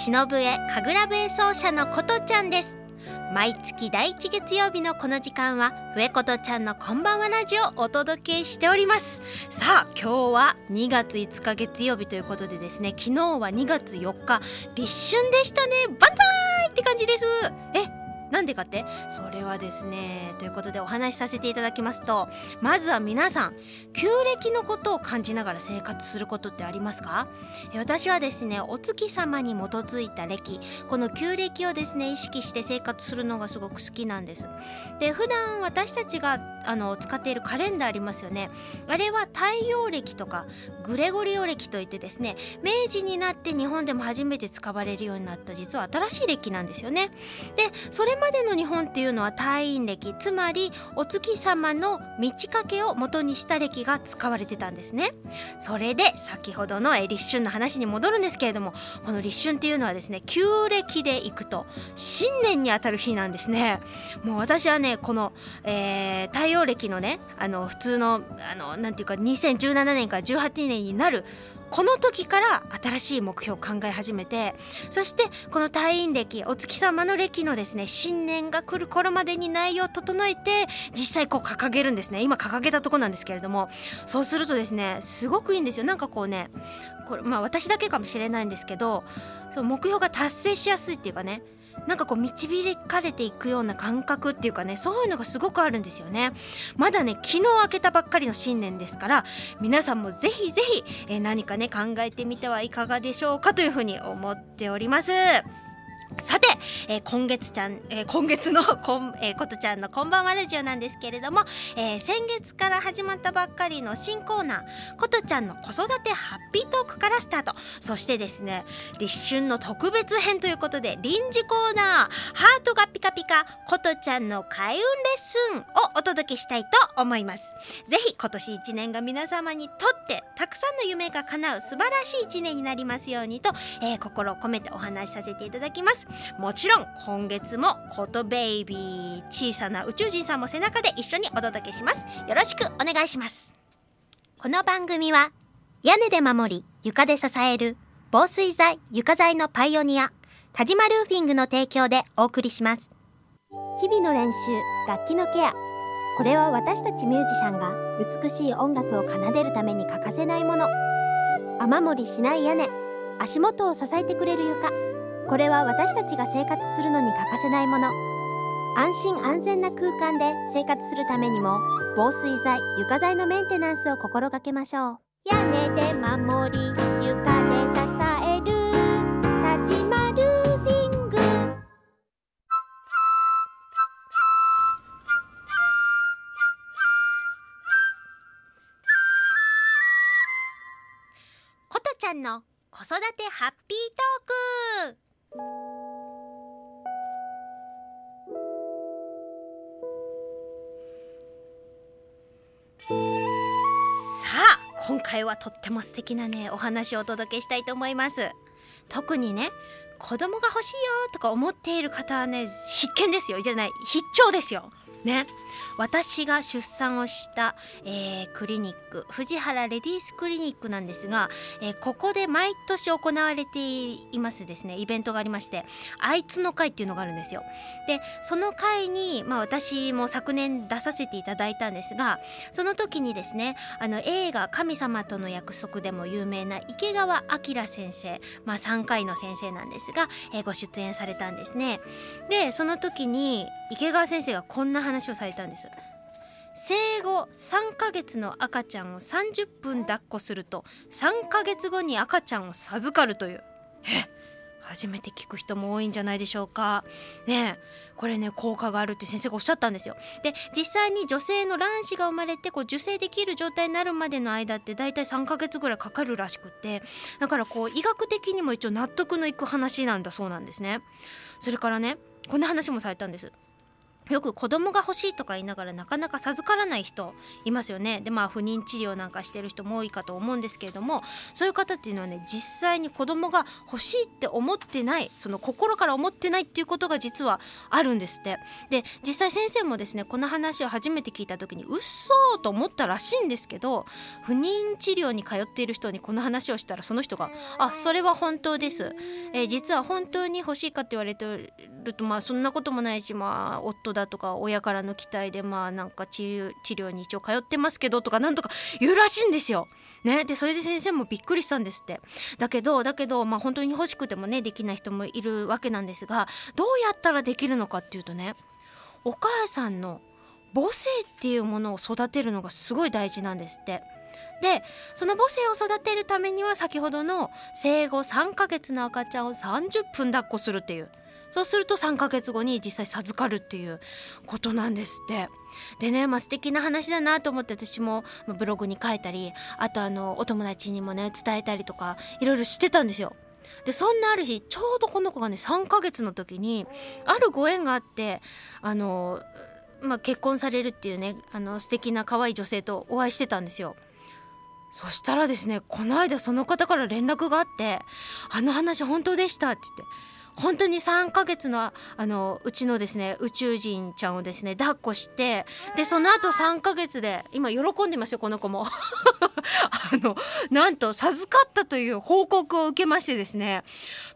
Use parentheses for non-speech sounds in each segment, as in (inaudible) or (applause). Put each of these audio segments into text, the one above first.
は忍笛神楽笛奏者のことちゃんです。毎月第1月曜日のこの時間は笛ことちゃんのこんばんはラジオをお届けしております。さあ今日は2月5日月曜日ということでですね昨日は2月4日立春でしたね。万歳って感じです。えなんでかって？それはですねということでお話しさせていただきますとまずは皆さん旧暦のことを感じながら生活することってありますか？私はですねお月様に基づいた暦この旧暦をですね意識して生活するのがすごく好きなんです。で普段私たちがあの使っているカレンダーありますよね。あれは太陽暦とかグレゴリオ暦といってですね明治になって日本でも初めて使われるようになった実は新しい暦なんですよね。でそれまでの日本っていうのは太陰暦つまりお月様の満ち欠けを元にした暦が使われてたんですね。それで先ほどの立春の話に戻るんですけれどもこの立春っていうのはですね旧暦でいくと新年にあたる日なんですね。もう私はねこの、えー、太陽暦のねあの普通のあのなんていうか2017年から18年になるこの時から新しい目標を考え始めてそしてこの退院歴お月様の歴のですね新年が来る頃までに内容を整えて実際こう掲げるんですね。今掲げたとこなんですけれども。そうするとですねすごくいいんですよ。なんかこうねこれまあ私だけかもしれないんですけど目標が達成しやすいっていうかねなんかこう導かれていくような感覚っていうかねそういうのがすごくあるんですよね。まだね昨日明けたばっかりの新年ですから皆さんもぜひぜひ、えー、何かね考えてみてはいかがでしょうかというふうに思っております。さて、えー、今月ちゃん、えー、今月の (laughs) こん、えー、ことちゃんのこんばんはラジオなんですけれども、えー、先月から始まったばっかりの新コーナー、ことちゃんの子育てハッピートークからスタート。そしてですね、立春の特別編ということで、臨時コーナー、ハートがピカピカ、ことちゃんの開運レッスンをお届けしたいと思います。ぜひ今年1年が皆様にとってたくさんの夢が叶う素晴らしい1年になりますようにと、えー、心を込めてお話しさせていただきます。もちろん今月もことベイビー小さな宇宙人さんも背中で一緒にお届けします。よろしくお願いします。この番組は屋根で守り床で支える防水材床材のパイオニア田島ルーフィングの提供でお送りします。日々の練習楽器のケア。これは私たちミュージシャンが美しい音楽を奏でるために欠かせないもの。雨漏りしない屋根足元を支えてくれる床。これは私たちが生活するのに欠かせないもの。安心安全な空間で生活するためにも防水材床材のメンテナンスを心がけましょう。屋根で守り床で支える。田島ルーフィング。ことちゃんの子育てハッピートーク。あ今回はとっても素敵なねお話をお届けしたいと思います。特にね子供が欲しいよとか思っている方はね必見ですよ。じゃない必聴ですよ。ね。私が出産をした、えー、クリニック藤原レディースクリニックなんですが、えー、ここで毎年行われていますですね。イベントがありましてあいつの会っていうのがあるんですよ。でその会に、まあ、私も昨年出させていただいたんですがその時にですねあの映画「神様との約束」でも有名な池川明先生、まあ、3回の先生なんですが、えー、ご出演されたんですね。でその時に池川先生がこんな話話をされたんです。生後3ヶ月の赤ちゃんを30分抱っこすると3ヶ月後に赤ちゃんを授かるという。え初めて聞く人も多いんじゃないでしょうか。ねこれね効果があるって先生がおっしゃったんですよ。で実際に女性の卵子が生まれてこう受精できる状態になるまでの間って大体3ヶ月ぐらいかかるらしくってだからこう医学的にも一応納得のいく話なんだそうなんですね。それからねこんな話もされたんです。よく子供が欲しいとか言いながらなかなか授からない人いますよね。でまあ不妊治療なんかしてる人も多いかと思うんですけれどもそういう方っていうのはね実際に子供が欲しいって思ってないその心から思ってないっていうことが実はあるんですって。で実際先生もですねこの話を初めて聞いた時にうっそーと思ったらしいんですけど不妊治療に通っている人にこの話をしたらその人が「あそれは本当です」えー、実は本当に欲しいかって言われてるとまあそんなこともないしまあ夫だとか親からの期待でまあなんか治療に一応通ってますけどとかなんとか言うらしいんですよ。ね、でそれで先生もびっくりしたんですって。だけどだけどまあ本当に欲しくてもねできない人もいるわけなんですがどうやったらできるのかっていうとねお母さんの母性っていうものを育てるのがすごい大事なんですって。でその母性を育てるためには先ほどの生後3ヶ月の赤ちゃんを30分抱っこするっていうそうすると3ヶ月後に実際授かるっていうことなんですって。でねまあ素敵な話だなと思って私もブログに書いたりあとあのお友達にもね伝えたりとかいろいろしてたんですよ。でそんなある日ちょうどこの子がね3ヶ月の時にあるご縁があってあの、まあ、結婚されるっていうねあの素敵な可愛い女性とお会いしてたんですよ。そしたらですねこの間その方から連絡があって「あの話本当でした」って言って本当に3ヶ月のあのうちのですね宇宙人ちゃんをですね抱っこしてでその後3ヶ月で今喜んでますよこの子も。(laughs) あのなんと授かったという報告を受けましてですね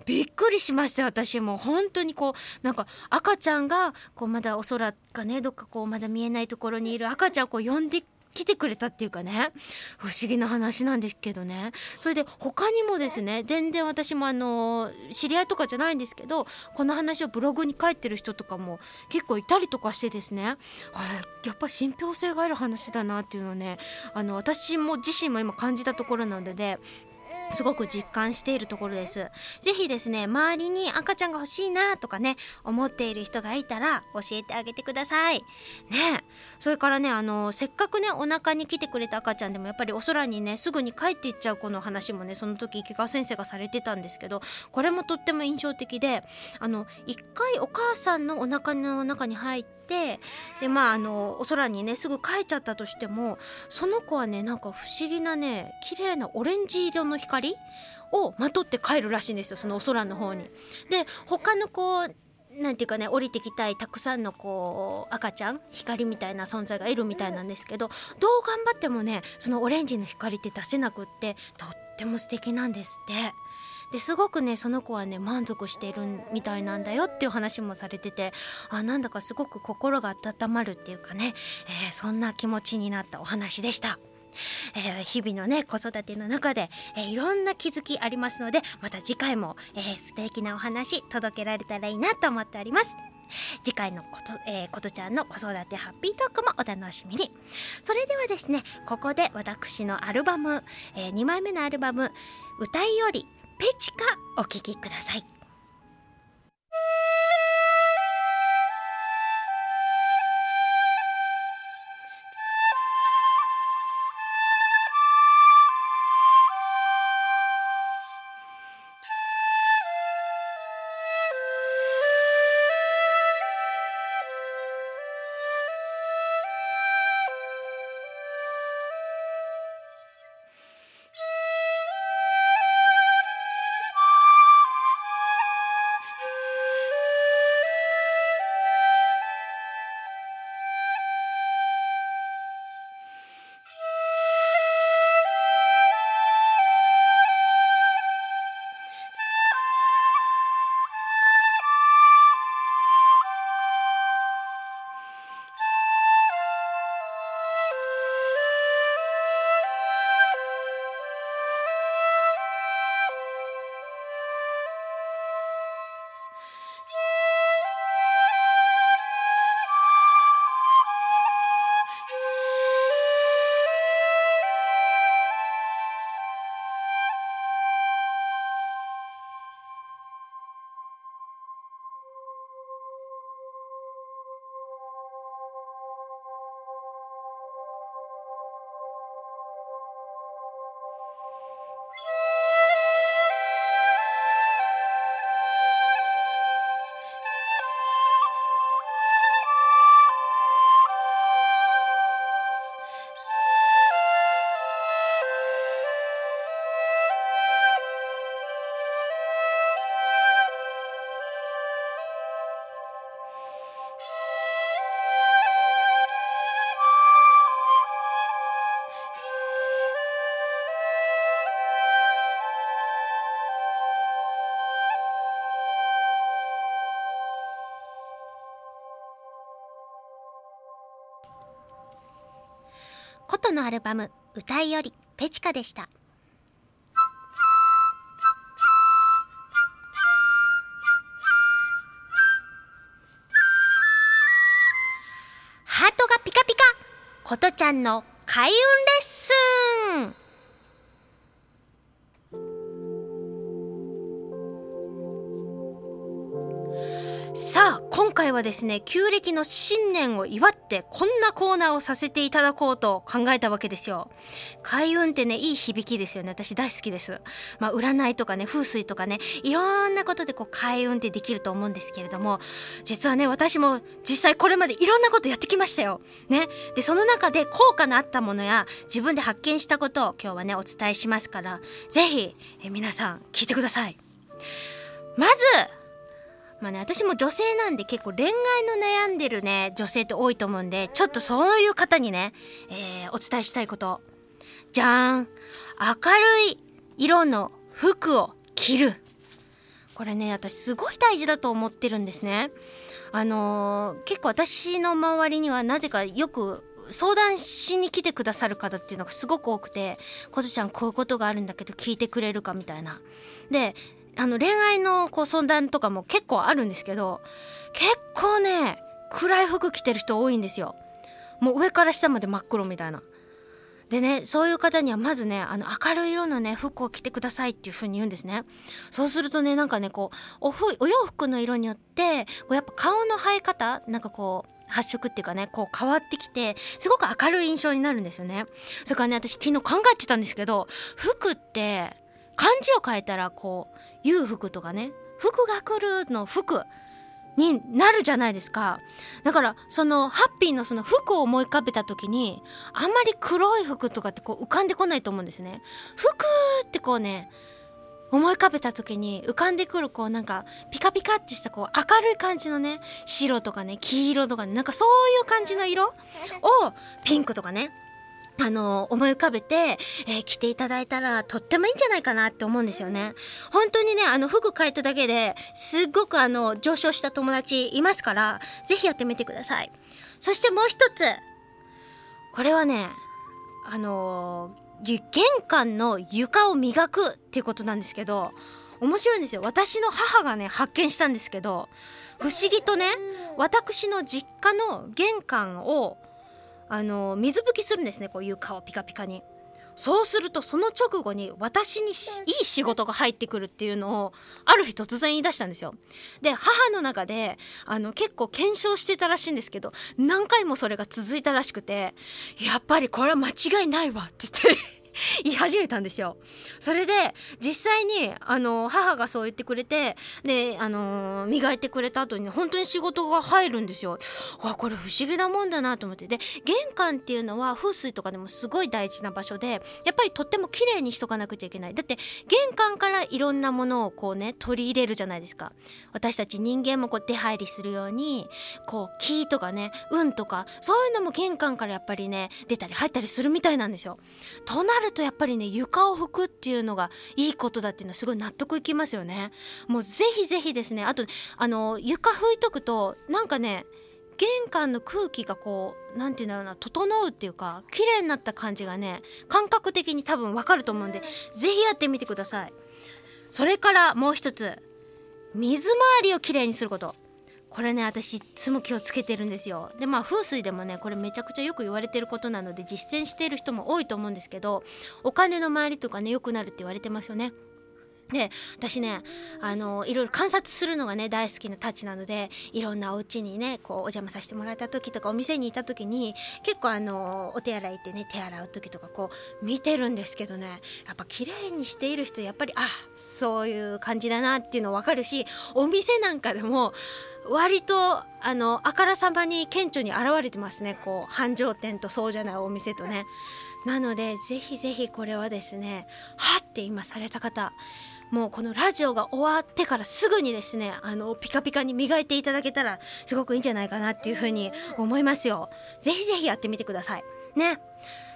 びっくりしました私も本当にこうなんか赤ちゃんがこうまだお空がねどっかこうまだ見えないところにいる赤ちゃんをこう呼んで来てくれたっていうかね不思議な話なんですけどね。それで他にもですね全然私もあの知り合いとかじゃないんですけどこの話をブログに書いてる人とかも結構いたりとかしてですねやっぱ信憑性がある話だなっていうのをねあの私も自身も今感じたところなのですごく実感しているところです。ぜひですね、周りに赤ちゃんが欲しいなとかね、思っている人がいたら教えてあげてください。ねそれからね、あの、せっかくね、お腹に来てくれた赤ちゃんでもやっぱりお空にね、すぐに帰っていっちゃう子の話もね、その時池川先生がされてたんですけど、これもとっても印象的で、あの、一回お母さんのお腹の中に入って、で、まあ、あの、お空にね、すぐ帰っちゃったとしても、その子はね、なんか不思議なね、綺麗なオレンジ色の光光をまとって帰るらしいんですよそのお空の方に。で他のこうなんていうかね降りてきたいたくさんのこう赤ちゃん光みたいな存在がいるみたいなんですけどどう頑張ってもねそのオレンジの光って出せなくってとっても素敵なんですって。ですごくねその子はね満足しているみたいなんだよっていう話もされててあなんだかすごく心が温まるっていうかね、えー、そんな気持ちになったお話でした。えー、日々のね子育ての中で、えー、いろんな気づきありますのでまた次回も、えー、素敵なお話届けられたらいいなと思っております。次回のこと、えー、ことちゃんの子育てハッピートークもお楽しみに。それではですねここで私のアルバム、えー、2枚目のアルバム「歌いよりペチカ」お聴きください。トのアルバム歌いよりペチカでした。ハートがピカピカ。ことちゃんの開運レッスン。さあ今回はですね旧暦の新年を祝ってこんなコーナーをさせていただこうと考えたわけですよ。開運ってねいい響きですよね。私大好きです。まあ占いとかね風水とかねいろんなことでこう開運ってできると思うんですけれども実はね私も実際これまでいろんなことやってきましたよ。ね。でその中で効果のあったものや自分で発見したことを今日はねお伝えしますから是非皆さん聞いてください。まずまあね、私も女性なんで結構恋愛の悩んでるね女性って多いと思うんでちょっとそういう方にね、えー、お伝えしたいこと。じゃーん。明るい色の服を着る。これね私すごい大事だと思ってるんですね。あのー、結構私の周りにはなぜかよく相談しに来てくださる方っていうのがすごく多くて「ことちゃんこういうことがあるんだけど聞いてくれるか」みたいな。であの恋愛のこう相談とかも結構あるんですけど結構ね暗い服着てる人多いんですよ。もう上から下まで真っ黒みたいな。でねそういう方にはまずねあの明るい色のね服を着てくださいっていう風に言うんですね。そうするとねなんかねこうおふお洋服の色によってこうやっぱ顔の生え方なんかこう発色っていうかねこう変わってきてすごく明るい印象になるんですよね。それからね私昨日考えてたんですけど服って漢字を変えたらこう裕福とかね。福が来るの福になるじゃないですか。だからそのハッピーのその服を思い浮かべた時にあんまり黒い服とかってこう浮かんでこないと思うんですね。服ってこうね思い浮かべた時に浮かんでくるこうなんかピカピカってしたこう明るい感じのね白とかね黄色とかねなんかそういう感じの色をピンクとかねあの思い浮かべて、えー、着ていただいたらとってもいいんじゃないかなって思うんですよね。本当にねあの服変えただけですっごくあの上昇した友達いますから是非やってみてください。そしてもう一つこれはねあの玄関の床を磨くっていうことなんですけど面白いんですよ私の母がね発見したんですけど不思議とね私の実家の玄関をあの水拭きするんですねこう床をピカピカに。そうするとその直後に私にいい仕事が入ってくるっていうのをある日突然言い出したんですよ。で母の中であの結構検証してたらしいんですけど何回もそれが続いたらしくてやっぱりこれは間違いないわって言って (laughs) 言い始めたんですよ。それで実際にあの母がそう言ってくれてであの磨いてくれた後に、本当に仕事が入るんですよ。わこれ不思議なもんだなと思ってで玄関っていうのは風水とかでもすごい大事な場所でやっぱりとっても綺麗にしとかなくちゃいけないだって玄関からいろんなものをこうね取り入れるじゃないですか私たち人間もこう出入りするようにこう木とかね運とかそういうのも玄関からやっぱりね出たり入ったりするみたいなんですよ。となるとやっぱりね床を拭くっていうのがいいことだっていうのはすごい納得いきますよね。もうぜひぜひですねあとあの床拭いとくとなんかね玄関の空気がこう何て言うんだろうな整うっていうか綺麗になった感じがね感覚的に多分わかると思うんで是非やってみてください。それからもう一つ水回りをきれいにすること。これね私いつも気をつけてるんですよ。でまあ風水でもねこれめちゃくちゃよく言われてることなので実践している人も多いと思うんですけどお金の周りとかね良くなるって言われてますよね。で私ねあのいろいろ観察するのがね大好きなたちなのでいろんなお家にねこうお邪魔させてもらった時とかお店にいた時に結構あのお手洗い行ってね手洗う時とかこう見てるんですけどねやっぱ綺麗にしている人やっぱりあそういう感じだなっていうの分かるしお店なんかでも割とあのあからさまに顕著に現れてますねこう繁盛店とそうじゃないお店とね。なのでぜひぜひこれはですねはって今された方もうこのラジオが終わってからすぐにですねあのピカピカに磨いていただけたらすごくいいんじゃないかなっていうふうに思いますよ。ぜひぜひやってみてください。ね。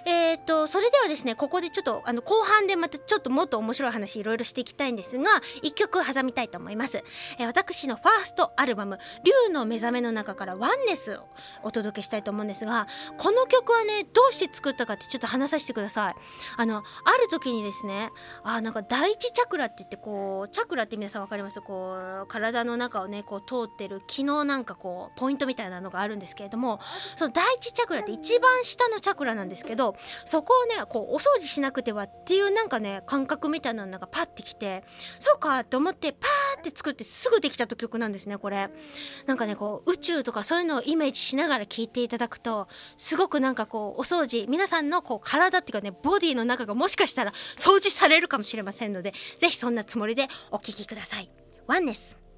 えーと、それではですねここでちょっとあの後半でまたちょっともっと面白い話いろいろしていきたいんですが一曲挟みたいと思います、えー、私のファーストアルバム「竜の目覚め」の中から「ワンネス」をお届けしたいと思うんですがこの曲はねどうして作ったかってちょっと話させてください。あのある時にですねあなんか第一チャクラって言ってこうチャクラって皆さん分かります？こう体の中をねこう通ってる気のなんかこうポイントみたいなのがあるんですけれどもその第一チャクラって一番下のチャクラなんですけどそこをねこうお掃除しなくてはっていうなんかね感覚みたいなのがパッてきてそうかって思ってパーって作ってすぐできちゃった曲なんですねこれ。なんかねこう宇宙とかそういうのをイメージしながら聴いていただくとすごくなんかこうお掃除皆さんのこう体っていうかねボディの中がもしかしたら掃除されるかもしれませんので是非そんなつもりでお聴きください。ワンネス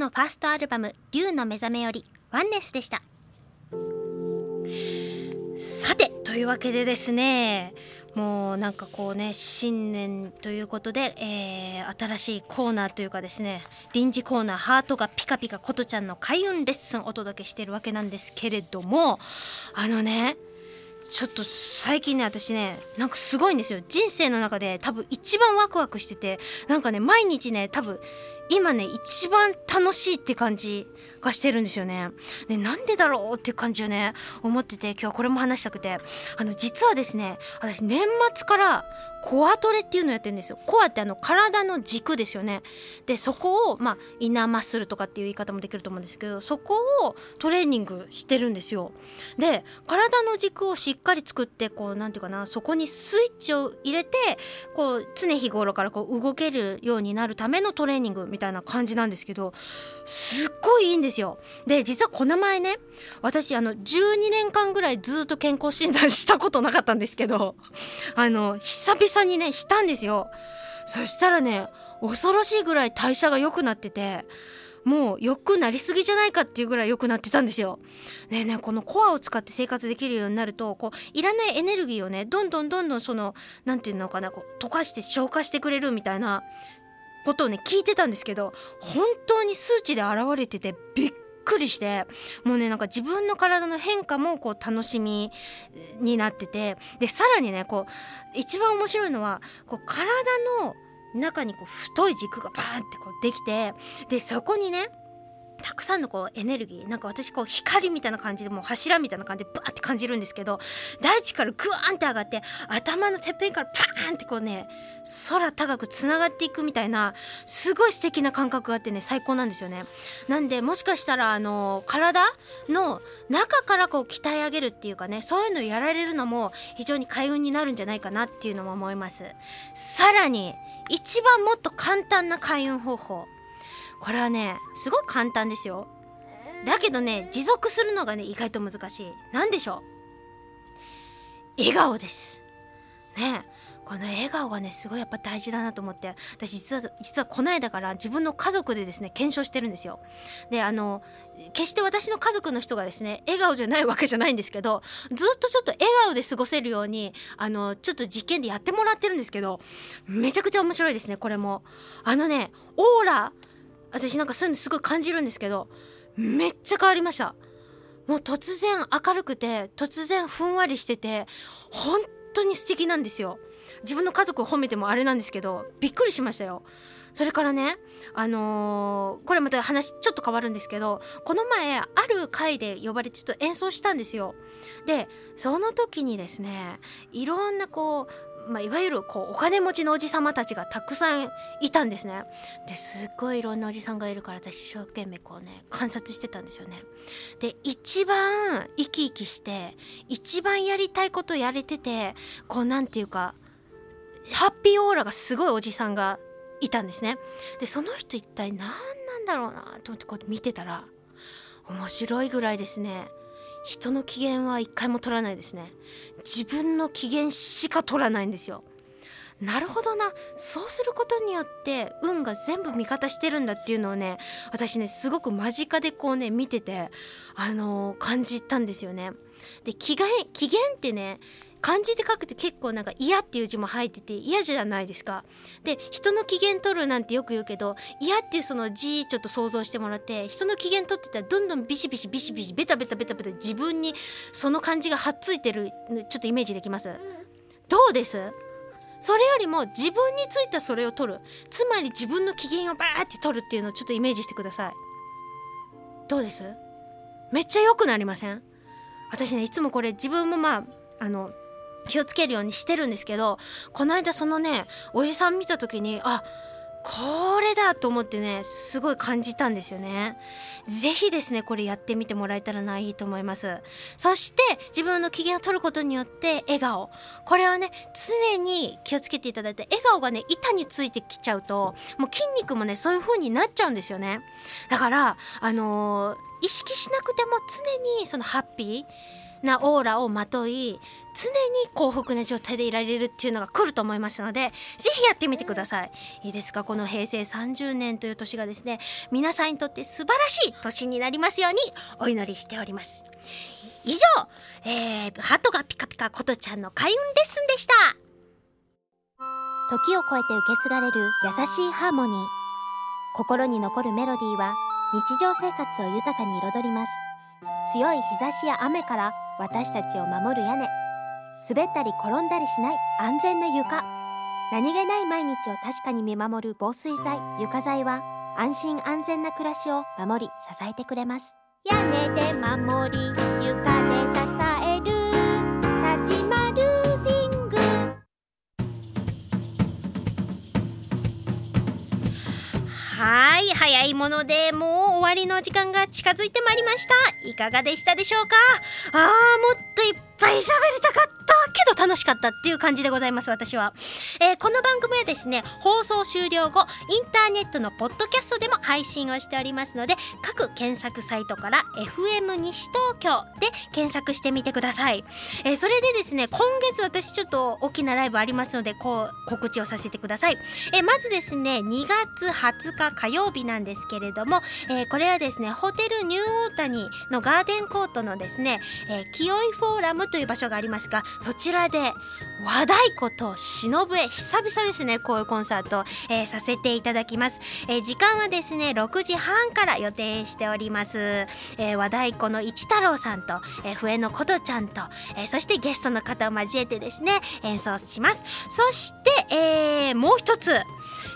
のファーストアルバム「竜の目覚め」より「ワンネス」でした。さてというわけでですねもうなんかこうね新年ということで、えー、新しいコーナーというかですね臨時コーナー「ハートがピカピカことちゃんの開運レッスン」お届けしてるわけなんですけれどもあのねちょっと最近ね私ねなんかすごいんですよ。人生の中で多分一番ワクワクしててなんかね毎日ね多分今ね一番楽しいって感じがしてるんですよね。でなんでだろうっていう感じをね思ってて今日はこれも話したくてあの実はですね私年末からコアトレっていうのをやってるんですよ。コアってあの体の軸ですよね。でそこをまあイナーマッスルとかっていう言い方もできると思うんですけどそこをトレーニングしてるんですよ。で体の軸をしっかり作ってこうなんていうかなそこにスイッチを入れてこう常日頃からこう動けるようになるためのトレーニングみたいなたいな感じなんですけどすっごいいいんですよ。で実はこの前ね私あの12年間ぐらいずっと健康診断したことなかったんですけど (laughs) あの久々にねしたんですよそしたらね恐ろしいぐらい代謝が良くなっててもう良くなりすぎじゃないかっていうぐらい良くなってたんですよ。ねねこのコアを使って生活できるようになるとこういらないエネルギーをねどんどんどんどんその何て言うのかなこう溶かして消化してくれるみたいなことをね聞いてたんですけど本当に数値で現れててびっくりしてもうねなんか自分の体の変化もこう楽しみになっててでさらにねこう一番面白いのはこう体の中にこう太い軸がバーンってこうできてでそこにねたくさんのこうエネルギーなんか私こう光みたいな感じでもう柱みたいな感じでバーって感じるんですけど大地からグワーンって上がって頭のてっぺんからパーンってこうね空高くつながっていくみたいなすごい素敵な感覚があってね最高なんですよね。なんでもしかしたらあの体の中からこう鍛え上げるっていうかねそういうのやられるのも非常に開運になるんじゃないかなっていうのも思います。さらに一番もっと簡単な開運方法これはねすごく簡単ですよ。だけどね持続するのがね意外と難しい。何でしょう？笑顔です。ねこの笑顔がねすごいやっぱ大事だなと思って。私実は実はこの間から自分の家族でですね検証してるんですよ。であの決して私の家族の人がですね笑顔じゃないわけじゃないんですけどずっとちょっと笑顔で過ごせるようにあのちょっと実験でやってもらってるんですけどめちゃくちゃ面白いですねこれも。あのねオーラ私なんかそういうのすごい感じるんですけどめっちゃ変わりました。もう突然明るくて突然ふんわりしてて本当に素敵なんですよ。自分の家族を褒めてもあれなんですけどびっくりしましたよ。それからねあのー、これまた話ちょっと変わるんですけどこの前ある回で呼ばれてちょっと演奏したんですよ。でその時にですねいろんなこうまあ、いわゆるこうお金持ちのおじ様たちがたくさんいたんですね。ですっごいいろんなおじさんがいるから私一生懸命こうね観察してたんですよね。で一番生き生きして一番やりたいことやれててこうなんていうかハッピーオーラがすごいおじさんがいたんですね。でその人一体何なんだろうなと思ってこう見てたら面白いぐらいですね人の機嫌は一回も取らないですね。自分の機嫌しか取らないんですよ。なるほどな。そうすることによって運が全部味方してるんだっていうのをね私ねすごく間近でこうね見ててあのー、感じたんですよね。で機嫌機嫌ってね漢字で書くと結構なんか嫌っていう字も入ってて嫌じゃないですか。で人の機嫌取るなんてよく言うけど嫌っていうその字ちょっと想像してもらって人の機嫌取ってたらどんどんビシビシビシビシベタベタベタベタ自分にその感じがはっついてるちょっとイメージできます？どうです？それよりも自分についたそれを取る。つまり自分の機嫌をバーって取るっていうのをちょっとイメージしてください。どうです？めっちゃ良くなりません？私ねいつもこれ自分もまああの気をつけるようにしてるんですけどこの間そのねおじさん見た時にあこれだと思ってねすごい感じたんですよね。是非ですねこれやってみてもらえたらないいと思います。そして自分の機嫌を取ることによって笑顔。これはね常に気をつけていただいて笑顔がね板についてきちゃうともう筋肉もねそういう風になっちゃうんですよね。だからあのー、意識しなくても常にそのハッピーなオーラをまとい常に幸福な状態でいられるっていうのが来ると思いますのでぜひやってみてください。いいですか？この平成30年という年がですね皆さんにとって素晴らしい年になりますようにお祈りしております。以上、えー、ハトがピカピカことちゃんの開運レッスンでした。時を超えて受け継がれる優しいハーモニー。心に残るメロディーは日常生活を豊かに彩ります。強い日差しや雨から私たちを守る屋根。滑ったり転んだりしない。安全な床。何気ない毎日を確かに見守る防水剤。床材は安心安全な暮らしを守り支えてくれます。屋根で守り床で支える。はい早いものでもう終わりの時間が近づいてまいりました。いかがでしたでしょうか？あーもっといっぱい喋りたかった。けど楽しかったっていう感じでございます私は、えー、この番組はですね放送終了後インターネットのポッドキャストでも配信をしておりますので各検索サイトから FM 西東京で検索してみてください、えー、それでですね今月私ちょっと大きなライブありますのでこう告知をさせてください、えー、まずですね2月20日火曜日なんですけれども、えこれはですねホテルニューオータニのガーデンコートのですね、えー、清いフォーラムという場所がありますがそちらで和太鼓と忍へ久々ですねこういうコンサート、えー、させていただきます、えー、時間はですね6時半から予定しております、えー、和太鼓の一太郎さんと、え笛のことちゃんと、えそしてゲストの方を交えてですね演奏します。そして、えもう一つ。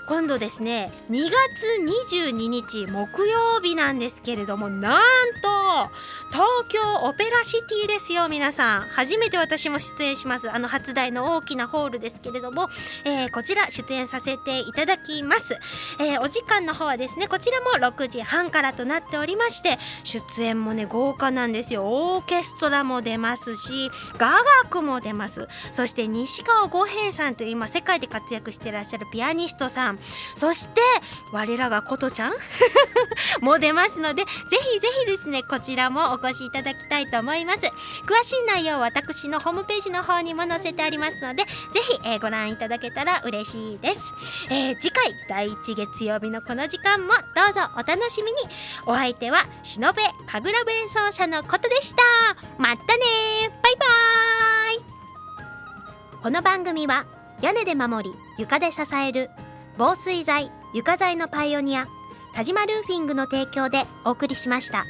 今度ですね2月22日木曜日なんですけれどもなんと東京オペラシティですよ皆さん。初めて私も出演します。あの初台の大きなホールですけれども、えー、こちら出演させていただきます、えー、お時間の方はですねこちらも6時半からとなっておりまして出演もね豪華なんですよ。オーケストラも出ますし雅楽も出ます。そして西川五平さんという今世界で活躍してらっしゃるピアニストさん。そして我らがことちゃん。(laughs) も出ますのでぜひぜひですねこちらもお越しいただきたいと思います。詳しい内容は私のホームページの方にも載せてありますのでぜひ、えー、ご覧いただけたら嬉しいです、えー、次回第1月曜日のこの時間もどうぞお楽しみに。お相手は忍べ神楽演奏者のことでした。またねバイバーイ。この番組は屋根で守り床で支える防水剤床材のパイオニア田島ルーフィングの提供でお送りしました。